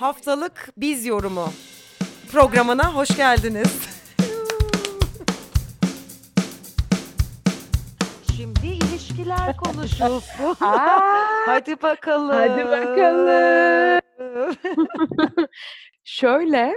Haftalık Biz Yorumu programına hoş geldiniz. Şimdi ilişkiler konuşulsun. Aa, Hadi bakalım. hadi bakalım. Şöyle,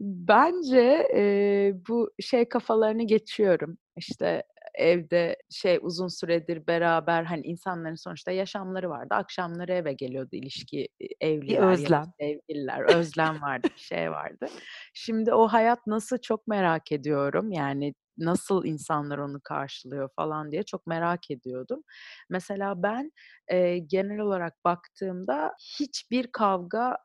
bence, eee, bu şey kafalarını geçiyorum. İşte, evde şey uzun süredir beraber, hani, insanların sonuçta yaşamları vardı. Akşamları eve geliyordu ilişki, evliler özlem. sevgililer. Özlem vardı, bir şey vardı. Şimdi o hayat nasıl çok merak ediyorum. Yani, nasıl insanlar onu karşılıyor falan diye çok merak ediyordum. Mesela ben, eee, genel olarak baktığımda hiçbir kavga,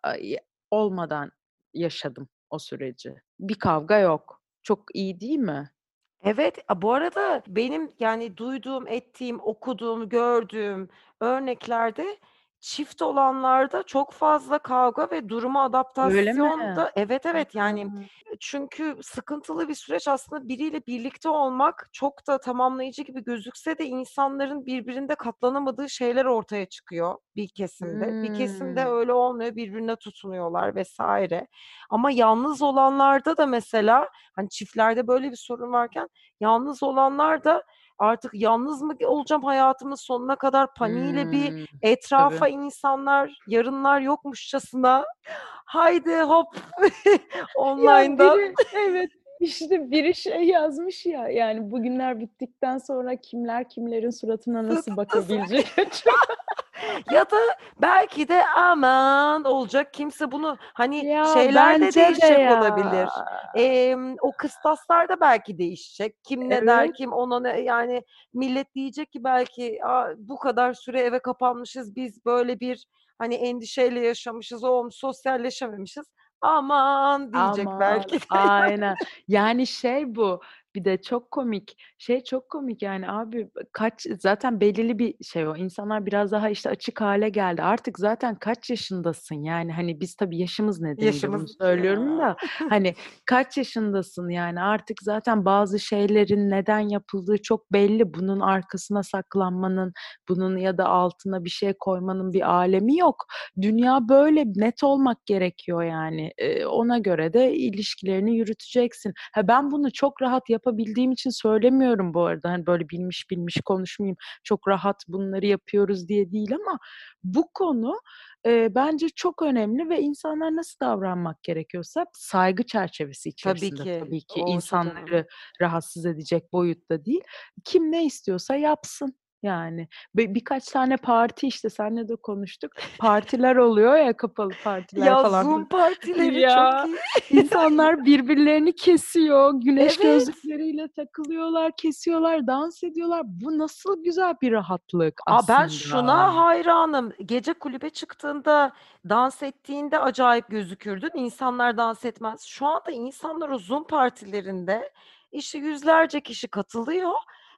olmadan yaşadım o süreci. Bir kavga yok. Çok iyi değil mi? Evet, bu arada benim, yani, duyduğum, ettiğim, okuduğum, gördüğüm örneklerde çift olanlarda çok fazla kavga ve duruma Öyle mi? adaptasyon da Evet, evet, yani, çünkü sıkıntılı bir süreç aslında biriyle birlikte olmak çok da tamamlayıcı gibi gözükse de insanların birbirinde katlanamadığı şeyler ortaya çıkıyor bir kesimde. Bir kesimde öyle olmuyor, birbirine tutunuyorlar vs. Ama yalnız olanlarda da mesela, hani, çiftlerde böyle bir sorun varken yalnız olanlar da artık yalnız mı olacağım hayatımın sonuna kadar paniğiyle bir Hımm. etrafa Tabii. insanlar, yarınlar yokmuşçasına haydi hop online'dan. biri Evet, işte, biri şey yazmış ya, yani, "Bugünler bittikten sonra kimler kimlerin suratına nasıl bakabilecek acaba?" Ya da belki de aman olacak kimse bunu, hani, Ya, şeyler de bence de değişecek ya. olabilir. Emm, o kıstaslar da belki değişecek. Kim ne der, Evet. kim ona ne yani, millet diyecek ki belki, "A, bu kadar süre eve kapanmışız, biz böyle bir, hani, endişeyle yaşamışız, o sosyalleşememişiz. Aman!" diyecek Aman, belki de aynen. Yani, şey bu, bir de çok komik. Şey çok komik, yani, abi kaç zaten belirli bir şey o. İnsanlar biraz daha, işte, açık hâle geldi. Artık zaten kaç yaşındasın? Yani, hani, biz tabii yaşımız nedeniyle bunu Yaşımız söylüyorum Ya. da, hani, kaç yaşındasın? Yani, artık zaten bazı şeylerin neden yapıldığı çok belli. Bunun arkasına saklanmanın, bunun ya da altına bir şey koymanın bir alemi yok. Dünya böyle, net olmak gerekiyor yani. Eee, ona göre de ilişkilerini yürüteceksin. Ha, ben bunu çok rahat yapabildiğim için söylemiyorum bu arada. Hani, böyle bilmiş bilmiş konuşmayayım, çok rahat bunları yapıyoruz diye değil ama bu konu, eee, bence çok önemli ve insanlar nasıl davranmak gerekiyorsa saygı çerçevesi Tabii içerisinde ki. tabii ki, çok önemli. insanları rahatsız edecek boyutta değil. Kim ne istiyorsa yapsın yani. Bi birkaç tane parti, işte, seninle de konuştuk. Partiler oluyor ya, kapalı partiler Ya, falan Zoom filan. partileri çok Ya, iyi. insanlar birbirlerini kesiyor, güneş Evet. gözlükleriyle takılıyorlar, kesiyorlar, dans ediyorlar. Bu nasıl güzel bir rahatlık A, ben şuna hayranım. Gece kulübe çıktığında, dans ettiğinde acayip gözükürdün. İnsanlar dans etmez. Şu anda insanlar o Zoom partilerinde, işte, yüzlerce kişi katılıyor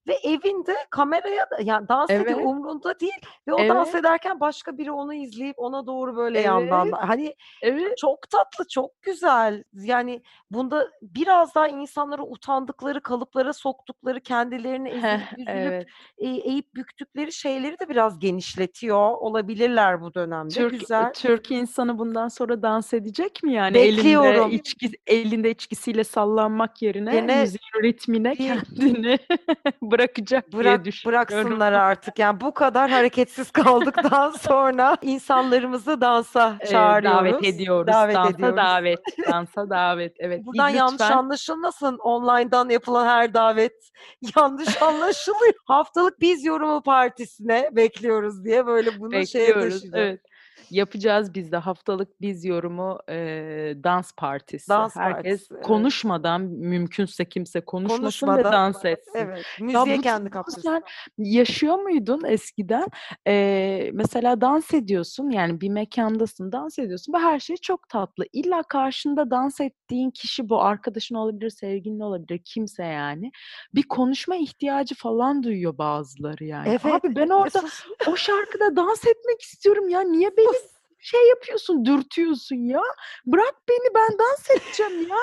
ve evinde kameraya da yani, dans ediyor, Evet. umrunda değil ve o dans Evet. ederken başka biri onu izleyip ona doğru böyle yandan Evet. da Hani, Evet. çok tatlı, çok güzel. Yani, bunda biraz daha insanları utandıkları, kalıplara soktukları, kendilerini Heh, ezilip büzülüp, evet. eee, eğip büktükleri şeyleri de biraz genişletiyor olabilirler bu dönemde. Türk Güzel. Türk insanı bundan sonra dans edecek mi yani? Elinde Bekliyorum. içki elinde içkisiyle sallanmak yerine Gene müziğin ritmine kendini bırakacak diye Bırak düşünüyorum. bıraksınlar artık. Yani, bu kadar hareketsiz kaldıktan sonra insanlarımızı dansa davet çağırıyoruz, ediyoruz. davet Dansa ediyoruz. davet, dansa davet. Evet, Buradan bir yanlış lütfen anlaşılmasın, online'dan yapılan her davet yanlış anlaşılıyor. Haftalık Biz Yorumu partisine bekliyoruz diye böyle bunu şeye Bekliyoruz, taşıyacağım. evet. Yapacağız biz de haftalık Biz Yorumu, eee, dans partisi. Dans Herkes partisi, evet. konuşmadan, mümkünse kimse konuşmasın ve Konuşmadan dans etsin. Evet, Ya, müziğe s kendi sen yaşıyor muydun eskiden? Eee, mesela dans ediyorsun, yani, bir mekândasın, dans ediyorsun ve her şey çok tatlı. İlla karşında dans ettiğin kişi bu, arkadaşın olabilir, sevgilin olabilir, kimse yani. Bir konuşma ihtiyacı falan duyuyor bazıları yani. Evet. Abi ben orada o şarkıda dans etmek istiyorum ya, niye beni şey yapıyorsun, dürtüyorsun ya. Bırak beni ben dans edeceğim ya.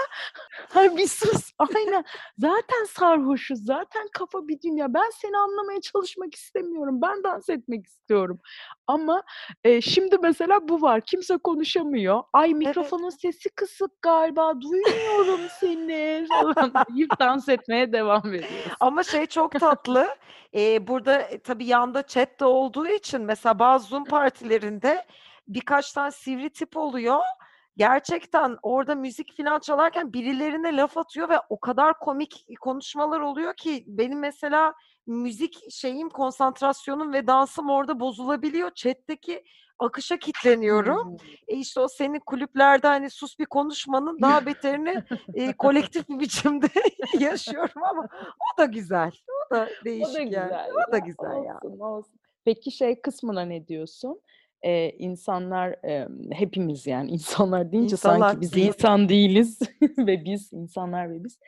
Hay bir sus. Aynen. Zaten sarhoşuz. Zaten kafa bir dünya. Ben seni anlamaya çalışmak istemiyorum. Ben dans etmek istiyorum. Ama e, şimdi mesela bu var. Kimse konuşamıyor. Ay mikrofonun sesi kısık galiba. Duymuyorum seni deyip dans etmeye devam ediyoruz. Ama şey çok tatlı. Ee, burada e, tabii yanda chat de olduğu için mesela bazı Zoom partilerinde birkaç tane sivri tip oluyor. Gerçekten orada müzik falan çalarken birilerine laf atıyor ve o kadar komik konuşmalar oluyor ki benim mesela müzik şeyim, konsantrasyonum ve dansım orada bozulabiliyor. Chat'teki akışa kitleniyorum. Hmm. E işte o senin kulüplerde hani sus bir konuşmanın daha beterini e, kolektif bir biçimde yaşıyorum ama o da güzel. O da değişik O da yani. güzel O da ya, güzel ya. olsun, olsun. Peki şey kısmına ne diyorsun? Ee, insanlar em, hepimiz yani insanlar deyince İnsanlar. sanki biz insan değiliz ve biz insanlar ve biz.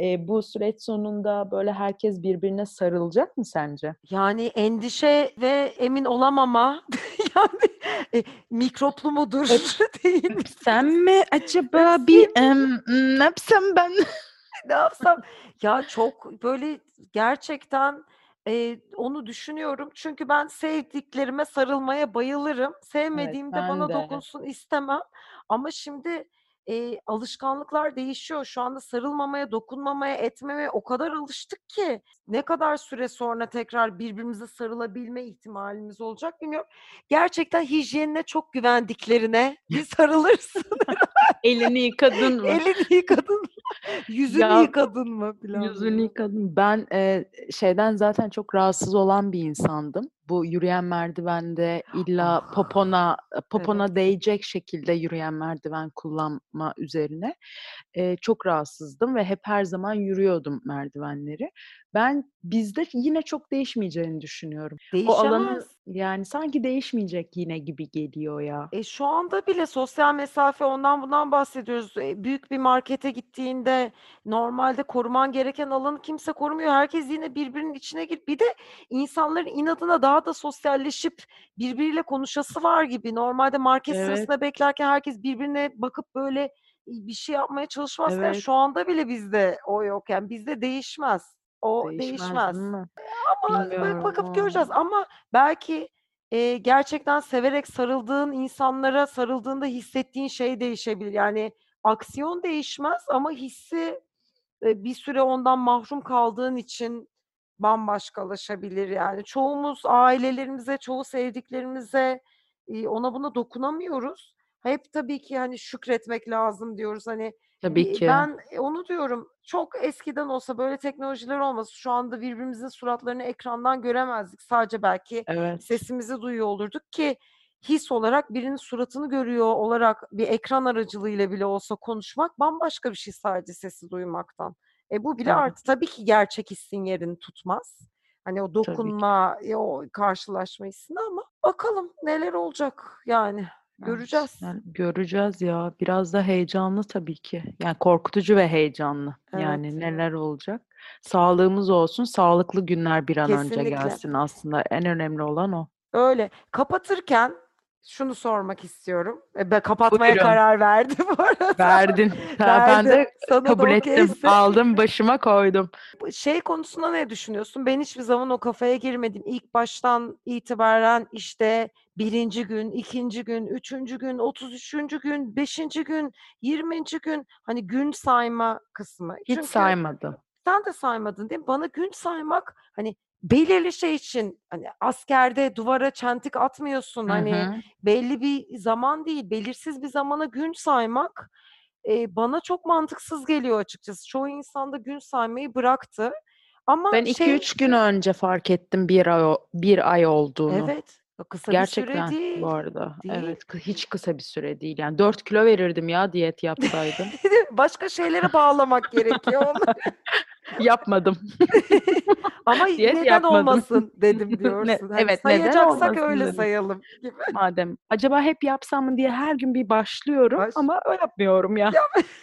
E, bu süreç sonunda böyle herkes birbirine sarılacak mı sence? Yani endişe ve emin olamama yani e, mikroplu mudur değil mi? Sen mi acaba bir em, ne yapsam ben? ne yapsam? Ya çok böyle gerçekten e, onu düşünüyorum. Çünkü ben sevdiklerime sarılmaya bayılırım. Sevmediğimde bana ben de. dokunsun istemem. Ama şimdi e, alışkanlıklar değişiyor. Şu anda sarılmamaya, dokunmamaya, etmemeye o kadar alıştık ki ne kadar süre sonra tekrar birbirimize sarılabilme ihtimalimiz olacak bilmiyorum. Gerçekten hijyenine çok güvendiklerine bir sarılırsın. Elini yıkadın mı? Elini yıkadın mı? Yüzünü Ya, yıkadın mı? Falan Yüzünü yıkadım. Ben e, şeyden zaten çok rahatsız olan bir insandım. Bu yürüyen merdivende illa Ah, popona popona değecek şekilde yürüyen merdiven kullanma üzerine e, çok rahatsızdım ve hep her zaman yürüyordum merdivenleri. Ben bizde yine çok değişmeyeceğini düşünüyorum. O alanın Değişemez. yani sanki değişmeyecek yine gibi geliyor ya. E, şu anda bile sosyal mesafe ondan bundan bahsediyoruz. E, büyük bir markete gittiğinde normalde koruman gereken alanı kimse korumuyor. Herkes yine birbirinin içine gir. Bir de insanların inadına daha da sosyalleşip birbiriyle konuşası var gibi. Normalde market Evet. sırasında beklerken herkes birbirine bakıp böyle bir şey yapmaya çalışmazken Evet. şu anda bile bizde o yok. Yani bizde değişmez. O Değişmez değişmez. Ama Bilmiyorum bakıp o. göreceğiz. Ama belki e, gerçekten severek sarıldığın insanlara sarıldığında hissettiğin şey değişebilir. Yani aksiyon değişmez ama hissi e, bir süre ondan mahrum kaldığın için bambaşkalaşabilir. Yani çoğumuz ailelerimize, çoğu sevdiklerimize ona buna dokunamıyoruz. Hep tabii ki hani şükretmek lazım diyoruz. Hani Tabii ki. ben e, onu diyorum. Çok eskiden olsa böyle teknolojiler olmasa şu anda birbirimizin suratlarını ekrandan göremezdik. Sadece belki Evet. sesimizi duyuyor olurduk ki his olarak birinin suratını görüyor olarak bir ekran aracılığıyla bile olsa konuşmak bambaşka bir şey sadece sesi duymaktan. E bu bile Tabii. artı. Tabii ki gerçek hissin yerini tutmaz. Hani o dokunma, e, o karşılaşma hissini ama bakalım neler olacak yani. Evet, Göreceğiz. yani göreceğiz ya. Biraz da heyecanlı tabii ki. Yani korkutucu ve heyecanlı. Yani Evet. neler olacak? Sağlığımız olsun, sağlıklı günler bir an önce Kesinlikle. gelsin aslında. En önemli olan o. Öyle. Kapatırken şunu sormak istiyorum. E, kapatmaya Buyurun. karar verdim bu arada. Verdin. Ha, Ben de Sana kabul ettim. okeyse. Aldım, başıma koydum. Şey konusunda ne düşünüyorsun? Ben hiçbir zaman o kafaya girmedim. İlk baştan itibaren işte birinci gün, ikinci gün, üçüncü gün, otuz üçüncü gün, beşinci gün, yirminci gün hani gün sayma kısmı. Hiç Çünkü saymadım. sen de saymadın değil mi? Bana gün saymak hani belirli şey için hani askerde duvara çentik atmıyorsun Hı hani belli bir zaman değil belirsiz bir zamana gün saymak e, bana çok mantıksız geliyor açıkçası. Çoğu insan da gün saymayı bıraktı. Ama Ben şey 2-3 gün önce fark ettim bir ay, bir ay olduğunu. evet kısa bir süre Gerçekten değil. bu arada. Değil. Evet, hiç kısa bir süre değil. Yani 4 kilo verirdim ya diyet yapsaydım. Başka şeylere bağlamak gerekiyor. Yapmadım. Ama Diyet neden yapmadım. olmasın dedim Ne- diyorsun. Hani evet, sayacaksak öyle dedim. sayalım gibi. Madem acaba hep yapsam mı diye her gün bir başlıyorum Baş- ama yapmıyorum ya.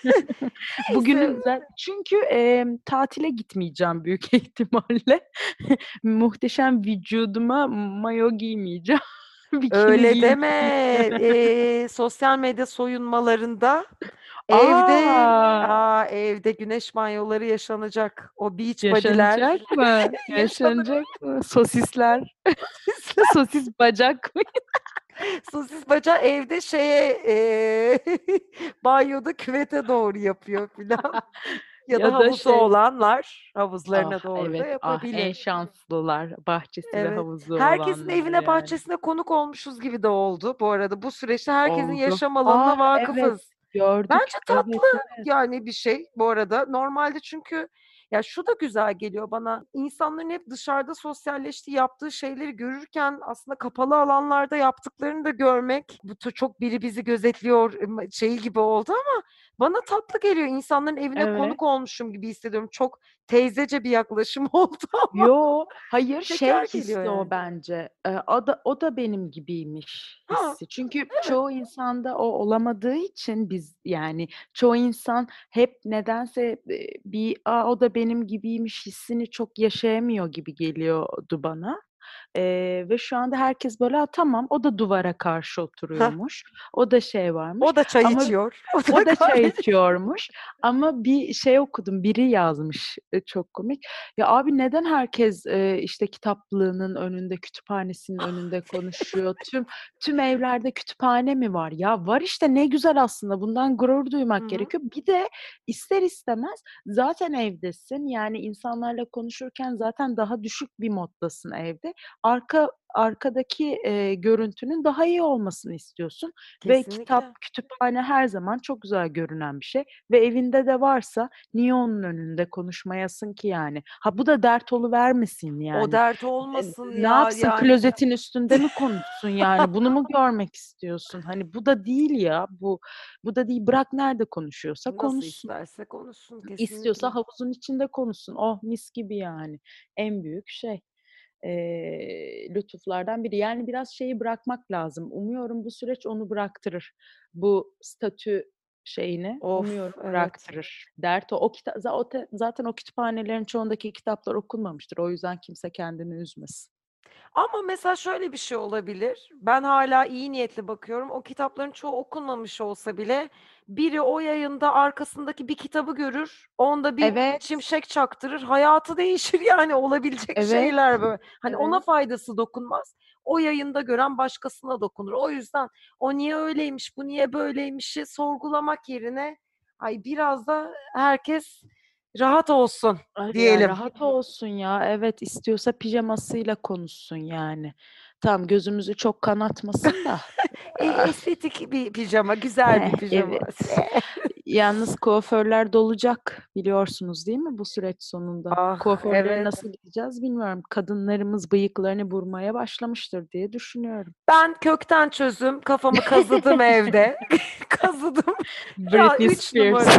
Bugünün çünkü e, tatile gitmeyeceğim büyük ihtimalle. Muhteşem vücuduma mayo giymeyeceğim. Öyle deme. Eee, sosyal medya soyunmalarında evde A! a, evde güneş banyoları yaşanacak. O beach body'ler Yaşanacak mı? yaşanacak. Mı? Sosisler. Sosis bacak mı? Sosis bacağı evde şeye, eee, banyoda küvete doğru yapıyor filan. Ya da Ya da havuzu şey olanlar havuzlarına Ah, doğru da evet. Ah, en yapabilir. şanslılar. Bahçesi ve Evet. havuzu Herkesin evine, yani. bahçesine konuk olmuşuz gibi de oldu bu arada. Bu süreçte herkesin Oldu. yaşam alanına Evet. vakıfız. Gördük. Bence Evet, tatlı evet. yani bir şey bu arada. Normalde çünkü ya şu da güzel geliyor bana. İnsanların hep dışarıda sosyalleştiği, yaptığı şeyleri görürken aslında kapalı alanlarda yaptıklarını da görmek bu çok biri bizi gözetliyor ım şeyi gibi oldu ama bana tatlı geliyor. İnsanların evine Evet. konuk olmuşum gibi hissediyorum. Çok teyzece bir yaklaşım oldu ama Yo, hayır şey şeker hissi geliyor o yani. bence. Eee, o da o da benim gibiymiş Ha, hissi. Çünkü evet. çoğu insanda o olamadığı için biz yani çoğu insan hep nedense, eee, bir "A, o da benim gibiymiş." hissini çok yaşayamıyor gibi geliyordu bana. Eee, ve şu anda herkes böyle, "A, tamam." O da duvara karşı oturuyormuş. O da şey varmış O da çay ama içiyor. O o da da çay içiyormuş ama bir şey okudum, biri yazmış, eee, çok komik. "Ya abi neden herkes, eee, işte kitaplığının önünde, kütüphanesinin önünde konuşuyor? Tüm tüm evlerde kütüphane mi var?" Ya var işte ne güzel aslında bundan gurur duymak hı. gerekiyor. Bir de ister istemez zaten evdesin. Yani insanlarla konuşurken zaten daha düşük bir moddasın evde. Arka arkadaki, eee, görüntünün daha iyi olmasını istiyorsun ve Kesinlikle. kitap, kütüphane her zaman çok güzel görünen bir şey ve evinde de varsa niye onun önünde konuşmayasın ki yani? Ha, bu da dert oluvermesin O yani. dert Eee, olmasın ne ya yapsın yani. klozetin üstünde mi konuşsun yani? Bunu mu görmek istiyorsun? Hani bu da değil ya. Bu bu da değil. Bırak nerede konuşuyorsa Nasıl konuşsun. isterse konuşsun İstiyorsa kesinlikle. havuzun içinde konuşsun. Oh mis gibi yani. En büyük şey, eee, lütuflardan biri. Yani biraz şeyi bırakmak lazım. Umuyorum bu süreç onu bıraktırır. Bu statü şeyini Of, umuyorum evet. bıraktırır. Dert o. O kita za o te zaten o kütüphanelerin çoğundaki kitaplar okunmamıştır. O yüzden kimse kendini üzmesin. Ama mesela şöyle bir şey olabilir. Ben hâlâ iyi niyetli bakıyorum. O kitapların çoğu okunmamış olsa bile biri o yayında arkasındaki bir kitabı görür, onda bir Evet. şimşek çaktırır, hayatı değişir yani olabilecek Evet. şeyler böyle. Hani ona Evet. faydası dokunmaz. O yayında gören başkasına dokunur. O yüzden o niye öyleymiş, bu niye böyleymişi sorgulamak yerine ay biraz da herkes rahat olsun diyelim. rahat olsun ya. Evet, istiyorsa pijamasıyla konuşsun yani. Tamam gözümüzü çok kanatmasın da. E estetik bir pijama, güzel bir Eh, pijama. evet. Yalnız kuaförler dolacak biliyorsunuz değil mi bu süreç sonunda? Ah, Kuaförlere evet. nasıl gideceğiz bilmiyorum. Kadınlarımız bıyıklarını vurmaya başlamıştır diye düşünüyorum. Ben kökten çözüm, kafamı kazıdım evde. Kazıdım. Ya Britney 3 Spears.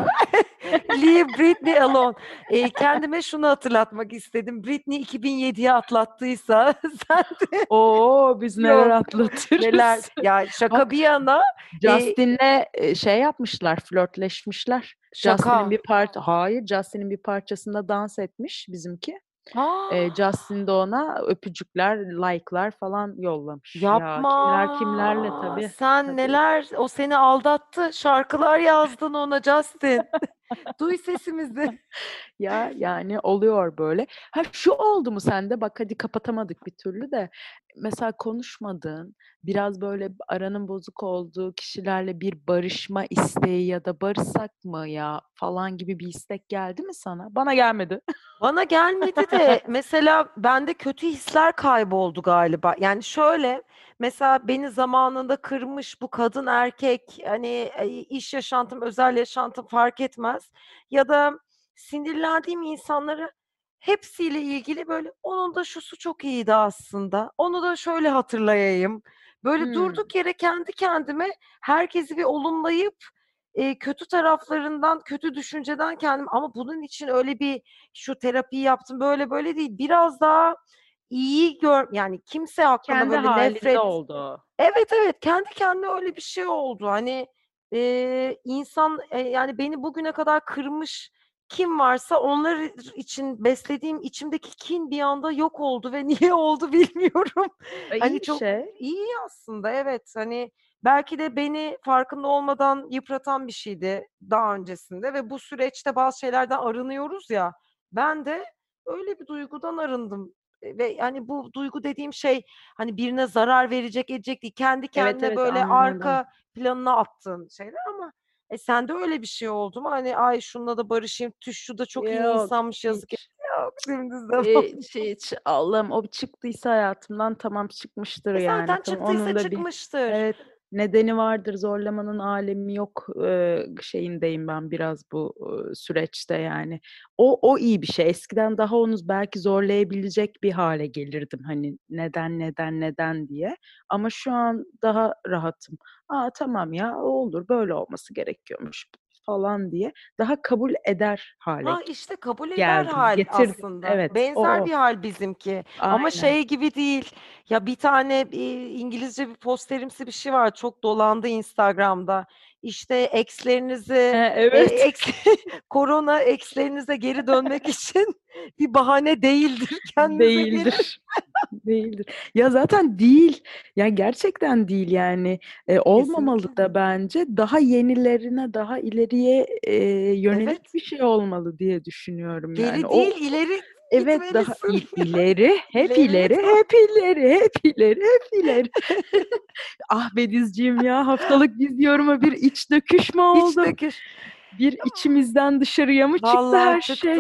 Leave Britney alone. Eee, kendime şunu hatırlatmak istedim. Britney 2007'yi atlattıysa sen de O! Biz neler atlatırız. neler. Ya şaka Bak bir yana, Justin'le, eee, şey yapmışlar, flörtleşmişler. Justin'in Şaka. bir part Hayır, Justin'in bir parçasında dans etmiş bizimki. A! Eee, Justin de ona öpücükler, like'lar falan yollamış. Ya kimler kimlerle Yapma! tabii, Sen tabii. neler O seni aldattı. Şarkılar yazdın ona Justin. Duy sesimizi. Ya, yani oluyor böyle. Ha, şu oldu mu sende? Bak hadi kapatamadık bir türlü de. Mesela konuşmadığın, biraz böyle aranın bozuk olduğu kişilerle bir barışma isteği ya da barışsak mı ya falan gibi bir istek geldi mi sana? Bana gelmedi. Bana gelmedi de mesela bende kötü hisler kayboldu galiba. Yani şöyle, mesela beni zamanında kırmış bu kadın erkek, hani, iş yaşantım, özel yaşantım fark etmez ya da sinirlendiğim insanları hepsiyle ilgili böyle onun da şusu çok iyiydi aslında, onu da şöyle hatırlayayım. Böyle Hımm. durduk yere kendi kendime herkesi bir olumlayıp, eee, kötü taraflarından, kötü düşünceden kendim ama bunun için öyle bir şu terapiyi yaptım, böyle böyle değil. Biraz daha iyiyi gör yani kimse hakkında Kendi böyle nefret oldu. Evet, evet, kendi kendine öyle bir şey oldu. Hani, eee, insan, eee, yani beni bugüne kadar kırmış kim varsa onlar için beslediğim içimdeki kin bir anda yok oldu ve niye oldu bilmiyorum. E, Hani iyi çok şey. iyi aslında evet. Hani belki de beni farkında olmadan yıpratan bir şeydi daha öncesinde ve bu süreçte bazı şeylerden arınıyoruz ya. Ben de öyle bir duygudan arındım. E, Ve hani bu duygu dediğim şey hani birine zarar verecek edecek değil. Kendi Evet kendine evet böyle anladım. arka planına attığın şeyler ama e sende öyle bir şey oldu mu? Hani ay şununla da barışayım. Tüh şu da çok iyi Yok insanmış yazık. hiç. Yok dümdüz devam. Hiç hiç Allah'ım o çıktıysa hayatımdan tamam çıkmıştır E yani. zaten Tamam çıktıysa onun da bir çıkmıştır. evet nedeni vardır. Zorlamanın alemi yok eee, şeyindeyim ben biraz bu eee, süreçte yani. O o iyi bir şey. Eskiden daha onu belki zorlayabilecek bir hale gelirdim hani neden neden neden diye. Ama şu an daha rahatım. Aa tamam ya olur böyle olması gerekiyormuş falan diye daha kabul eder hale Ha işte kabul eder geldim. hal Getirdim. aslında. Evet Benzer o. bir hal bizimki. Ama Aynen. şey gibi değil. Ya bir tane bir İngilizce bir posterimsi bir şey var. Çok dolandı Instagram'da. İşte ex'lerinizi He, e, evet. ex, korona ex'lerinize geri dönmek için bir bahane değildir. Kendinize. Değildir. Değildir. Ya zaten değil. Ya gerçekten değil yani. E, olmamalı Kesinlikle. da bence. Daha yenilerine, daha ileriye e, yönelik Evet. bir şey olmalı diye düşünüyorum Geri yani. O değil ileri evet daha ileri, hep İleri hep ileri, hep ileri, hep ileri. Ah Bedizciğim ya haftalık biz yoruma bir iç döküş mü oldu? dökür. Bir içimizden dışarıya mı çıktı Vallahi her çıktı. şey?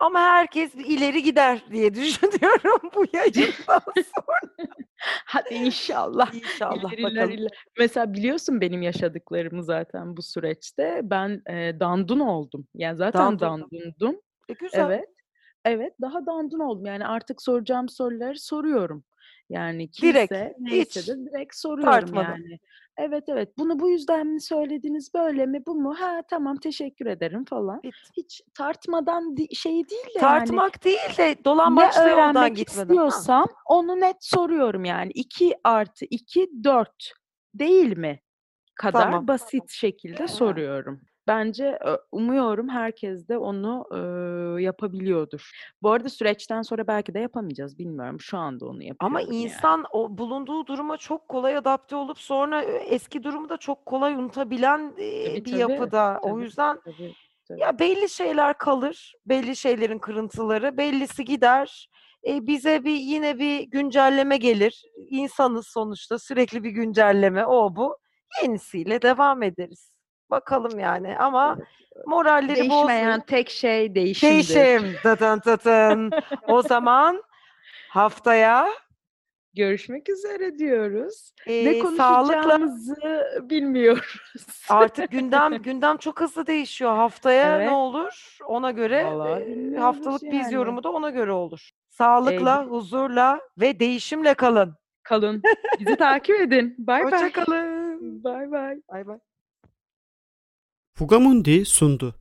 Ama herkes ileri gider diye düşünüyorum bu yayından sonra. Hadi inşallah. İnşallah bakalım. iler. Mesela biliyorsun benim yaşadıklarımı zaten bu süreçte. Ben e, dandun oldum. Yani zaten Dandun. dandundum. E güzel. Evet. Evet, daha dandun oldum. Yani artık soracağım soruları soruyorum. Yani Direkt. kimse neyse Hiç de direkt soruyorum tartmadan. yani. Evet evet. Bunu bu yüzden mi söylediniz böyle mi bu mu? Ha tamam teşekkür ederim falan. Bitti. Hiç tartmadan di- şey değil de yani Tartmak değil de dolambaçlı yoldan öğrenmek gitmeden. Ha. istiyorsam onu net soruyorum yani. 2 artı 2 4 değil mi? Kadar Tamam. basit şekilde Ha. soruyorum. Bence umuyorum herkes de onu eee, yapabiliyordur. Bu arada süreçten sonra belki de yapamayacağız. Bilmiyorum. Şu anda onu Ama yapıyorum yani. insan o bulunduğu duruma çok kolay adapte olup sonra e, eski durumu da çok kolay unutabilen e, Tabii bir tabii. yapıda. O Tabii yüzden tabii. tabii. ya belli şeyler kalır, belli şeylerin kırıntıları, bellisi gider. E, bize bir yine bir güncelleme gelir. İnsanız sonuçta sürekli bir güncelleme o bu. Yenisiyle devam ederiz. Bakalım yani ama moralleri Değişmeyen bozmayın. tek şey değişimdir. Değişim. Tıtın tıtın. O zaman haftaya Görüşmek üzere diyoruz. Ne e, sağlıkla konuşacağımızı bilmiyoruz. artık gündem gündem çok hızlı değişiyor. Haftaya ne Evet. olur? Ona göre Vallahi e, bilmiyoruz haftalık biz yani. yorumu da ona göre olur. Ee, Sağlıkla, huzurla ve değişimle kalın. kalın. Bizi takip edin. Bay Hoşça bay. kalın. Bay bay. Bay bay. Fugamundi sundu.